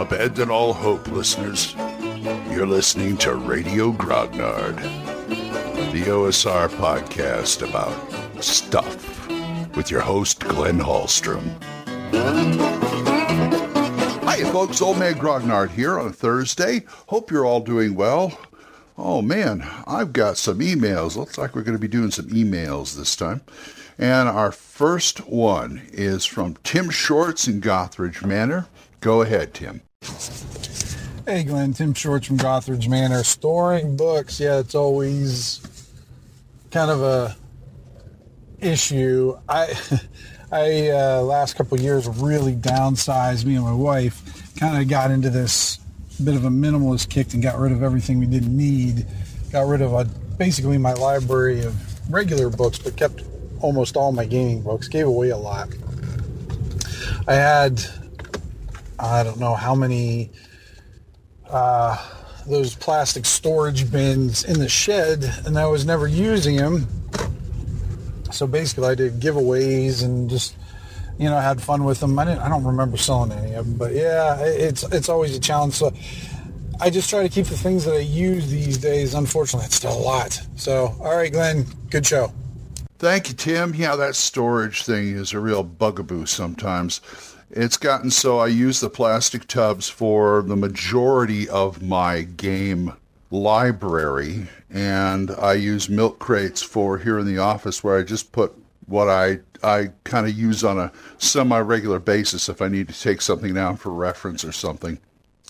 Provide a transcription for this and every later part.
Abandon all hope, listeners. You're listening to Radio Grognard, the OSR podcast about stuff with your host, Glenn Hallstrom. Hi, folks. Old Man Grognard here on Thursday. Hope you're all doing well. Oh, man, I've got some emails. Looks like we're going to be doing some emails this time. And our first one is from Tim Shorts in Gothridge Manor. Go ahead, Tim. Hey, Glenn. Tim Shorts from Gothridge Manor. Storing books, yeah, it's always kind of a issue. I, I uh, last couple years really downsized. Me and my wife kind of got into this bit of a minimalist kick and got rid of everything we didn't need. Got rid of a, basically my library of regular books, but kept almost all my gaming books. Gave away a lot. I had I don't know how many uh, those plastic storage bins in the shed, and I was never using them. So basically, I did giveaways and just you know had fun with them. I didn't. I don't remember selling any of them, but yeah, it's it's always a challenge. So I just try to keep the things that I use these days. Unfortunately, it's still a lot. So all right, Glenn, good show. Thank you, Tim. Yeah, that storage thing is a real bugaboo sometimes. It's gotten so I use the plastic tubs for the majority of my game library, and I use milk crates for here in the office where I just put what I I kind of use on a semi-regular basis if I need to take something down for reference or something.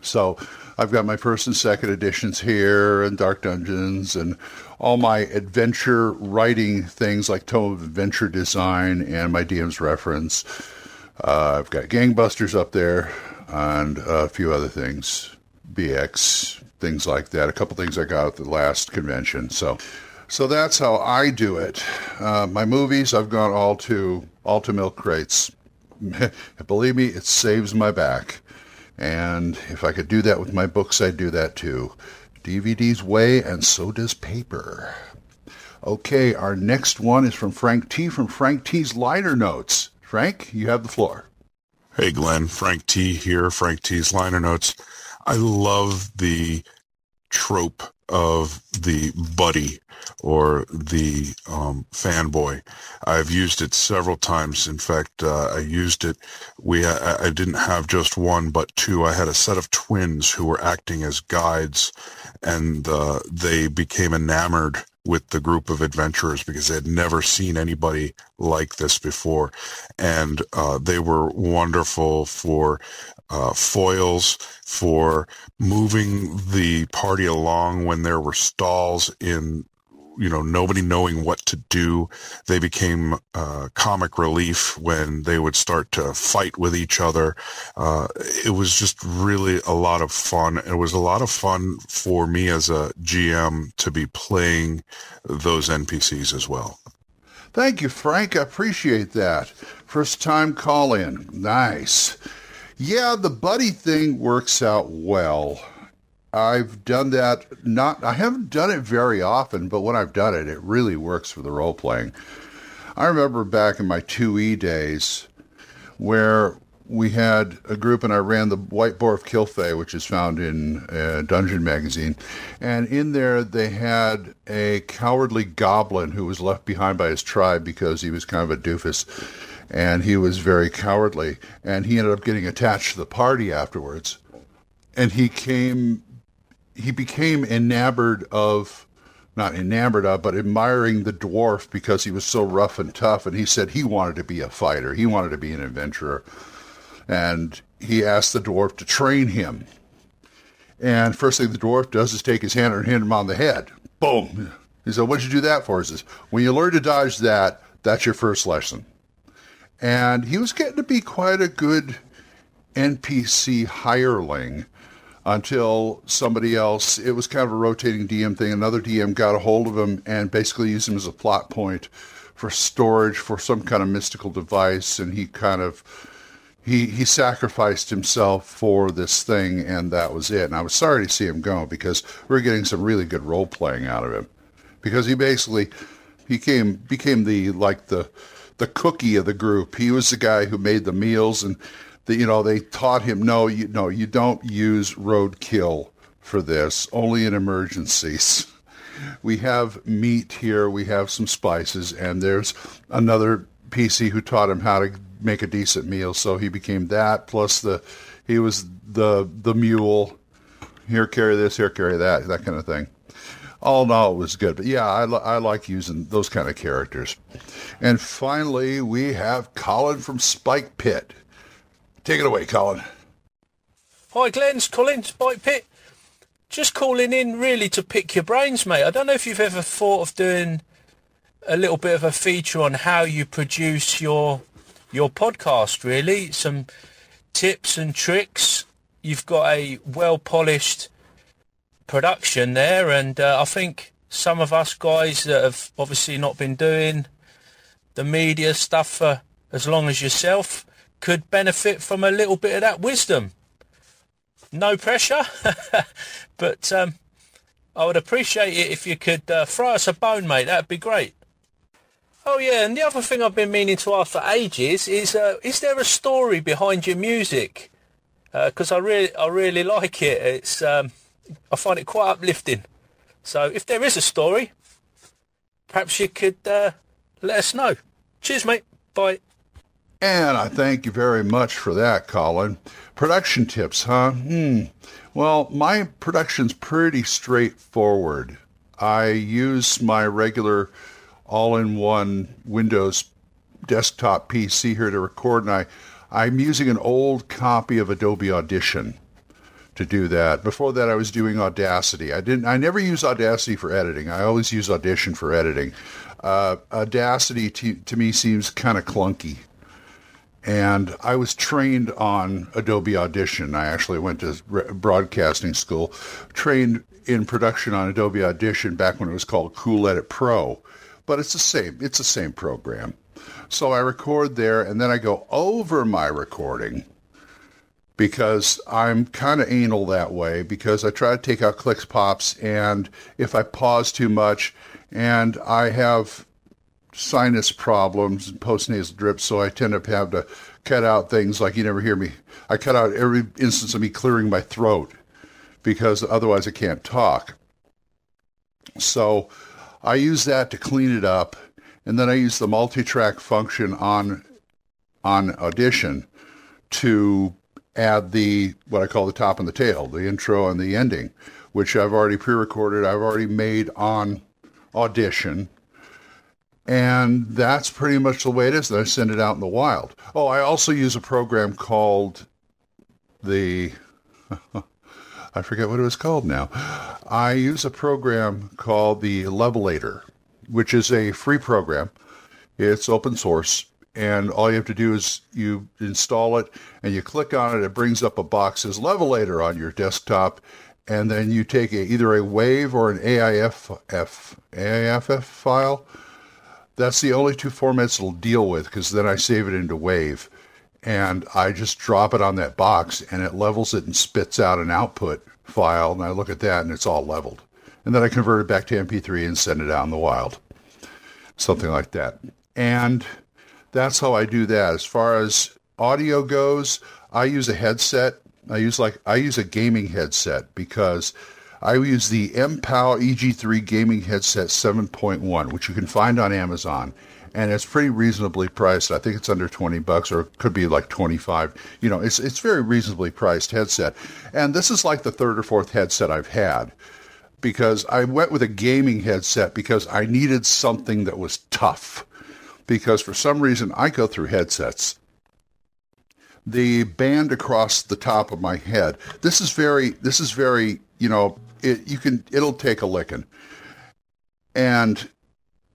So I've got my first and second editions here and Dark Dungeons and all my adventure writing things like Tome of Adventure Design and my DM's reference uh, I've got Gangbusters up there and a few other things, BX, things like that. A couple things I got at the last convention. So, so that's how I do it. Uh, my movies, I've gone all to all to milk crates. Believe me, it saves my back. And if I could do that with my books, I'd do that too. DVDs weigh, and so does paper. Okay, our next one is from Frank T. from Frank T's Liner Notes. Frank, you have the floor. Hey, Glenn. Frank T here. Frank T's liner notes. I love the trope of the buddy or the um, fanboy. I've used it several times. In fact, uh, I used it. We I, I didn't have just one, but two. I had a set of twins who were acting as guides, and uh, they became enamored with the group of adventurers because they had never seen anybody like this before. And uh, they were wonderful for uh, foils, for moving the party along when there were stalls in you know, nobody knowing what to do. They became uh, comic relief when they would start to fight with each other. Uh, it was just really a lot of fun. It was a lot of fun for me as a GM to be playing those NPCs as well. Thank you, Frank. I appreciate that. First time call in. Nice. Yeah, the buddy thing works out well. I've done that not I haven't done it very often, but when I've done it, it really works for the role playing. I remember back in my 2E days where we had a group and I ran the White Boar of Kilphe, which is found in uh, Dungeon Magazine. And in there, they had a cowardly goblin who was left behind by his tribe because he was kind of a doofus and he was very cowardly. And he ended up getting attached to the party afterwards. And he came he became enamored of not enamored of, but admiring the dwarf because he was so rough and tough. And he said he wanted to be a fighter. He wanted to be an adventurer. And he asked the dwarf to train him. And first thing the dwarf does is take his hand and hit him on the head. Boom. He said, What'd you do that for? He says, When you learn to dodge that, that's your first lesson. And he was getting to be quite a good NPC hireling until somebody else, it was kind of a rotating DM thing. Another DM got a hold of him and basically used him as a plot point for storage for some kind of mystical device. And he kind of, he, he sacrificed himself for this thing and that was it. And I was sorry to see him go because we are getting some really good role playing out of him because he basically became, became the, like the, the cookie of the group. He was the guy who made the meals and that you know they taught him no, you no, you don't use roadkill for this, only in emergencies. We have meat here, we have some spices, and there's another PC who taught him how to make a decent meal, so he became that. Plus the he was the the mule. Here, carry this. Here, carry that. That kind of thing. All in all, it was good. But yeah, I, I like using those kind of characters. And finally, we have Colin from Spike Pit. Take it away, Colin. Hi, Glenn. It's Colin Spike Pit. Just calling in really to pick your brains, mate. I don't know if you've ever thought of doing a little bit of a feature on how you produce your your podcast. Really, some tips and tricks. You've got a well polished production there, and uh, I think some of us guys that have obviously not been doing the media stuff for as long as yourself could benefit from a little bit of that wisdom. No pressure, but um, I would appreciate it if you could uh, throw us a bone, mate. That'd be great. Oh yeah, and the other thing I've been meaning to ask for ages is, uh, is there a story behind your music? Because uh, I really, I really like it. It's, um, I find it quite uplifting. So if there is a story, perhaps you could uh, let us know. Cheers, mate. Bye. And I thank you very much for that, Colin. Production tips, huh? Hmm. Well, my production's pretty straightforward. I use my regular all-in-one Windows desktop PC here to record, and I, I'm using an old copy of Adobe Audition to do that. Before that, I was doing Audacity. I didn't. I never use Audacity for editing. I always use Audition for editing. Uh, Audacity to, to me seems kind of clunky. And I was trained on Adobe Audition. I actually went to broadcasting school, trained in production on Adobe Audition back when it was called Cool Edit Pro but it's the same. It's the same program. So I record there, and then I go over my recording because I'm kind of anal that way because I try to take out clicks, pops, and if I pause too much, and I have sinus problems and postnasal drips, so I tend to have to cut out things like you never hear me. I cut out every instance of me clearing my throat because otherwise I can't talk. So I use that to clean it up, and then I use the multi-track function on on Audition to add the what I call the top and the tail, the intro and the ending, which I've already pre-recorded. I've already made on Audition, and that's pretty much the way it is. Then I send it out in the wild. Oh, I also use a program called the I forget what it was called now. I use a program called the Levelator, which is a free program. It's open source, and all you have to do is you install it and you click on it. It brings up a box as Levelator on your desktop, and then you take a, either a WAV or an AIF F, AIFF file. That's the only two formats it'll deal with because then I save it into WAV and I just drop it on that box and it levels it and spits out an output file. And I look at that and it's all leveled. And then I convert it back to MP3 and send it out in the wild. Something like that. And that's how I do that. As far as audio goes, I use a headset. I use like I use a gaming headset because I use the MPOW EG3 gaming headset 7.1, which you can find on Amazon and it's pretty reasonably priced. I think it's under 20 bucks or it could be like 25. You know, it's it's very reasonably priced headset. And this is like the third or fourth headset I've had because I went with a gaming headset because I needed something that was tough. Because for some reason I go through headsets the band across the top of my head. This is very this is very, you know, it you can it'll take a licking. And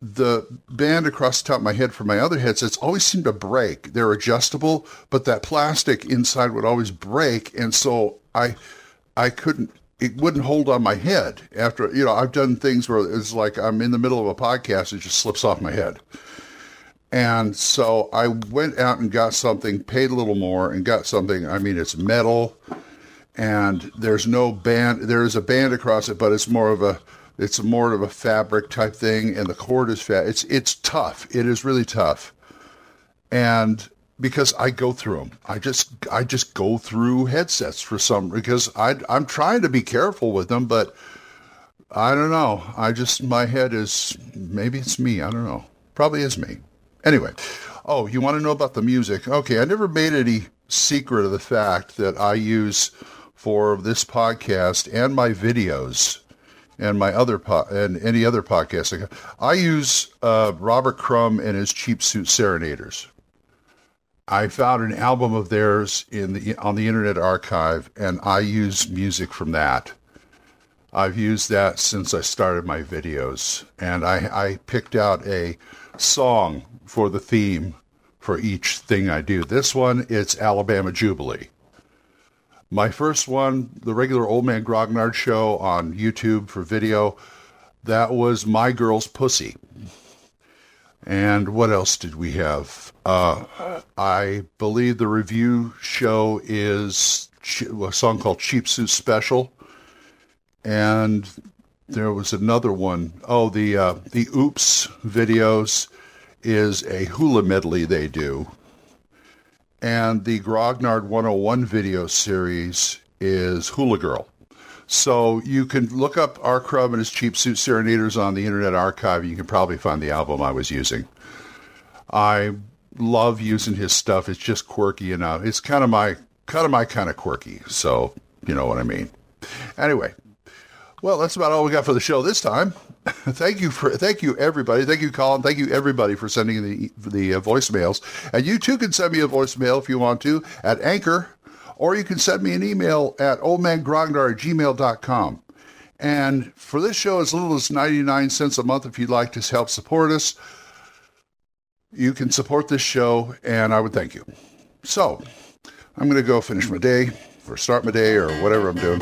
the band across the top of my head for my other headsets always seemed to break. They're adjustable, but that plastic inside would always break, and so I I couldn't it wouldn't hold on my head after you know I've done things where it's like I'm in the middle of a podcast it just slips off my head. And so I went out and got something, paid a little more and got something. I mean, it's metal and there's no band. There is a band across it, but it's more of a it's more of a fabric type thing, and the cord is fat. It's it's tough. It is really tough, and because I go through them. I just I just go through headsets for some because I I'm trying to be careful with them, but I don't know. I just my head is maybe it's me. I don't know. Probably is me. Anyway, oh, you want to know about the music? Okay, I never made any secret of the fact that I use for this podcast and my videos and my other po- and any other podcast. I use uh, Robert Crumb and his Cheap Suit Serenaders. I found an album of theirs in the on the Internet Archive, and I use music from that. I've used that since I started my videos, and I, I picked out a song for the theme for each thing I do. This one, it's Alabama Jubilee. My first one, the regular Old Man Grognard show on YouTube for video, that was My Girl's Pussy. And what else did we have? Uh, I believe the review show is a song called Cheap Suit Special. And there was another one. Oh, the uh, the Oops videos is a hula medley they do. And the Grognard 101 video series is Hula Girl. So you can look up R. Crumb and his Cheap Suit Serenaders on the Internet Archive. You can probably find the album I was using. I love using his stuff. It's just quirky enough. It's kind of my kind of my kind of quirky. So you know what I mean. Anyway, well, that's about all we got for the show this time. thank you for thank you everybody. Thank you, Colin. Thank you everybody for sending the the uh, voicemails. And you too can send me a voicemail if you want to at Anchor, or you can send me an email at oldmangrognard at gmail.com. And for this show, as little as 99 cents a month, if you'd like to help support us, you can support this show, and I would thank you. So I'm going to go finish my day, or start my day, or whatever I'm doing.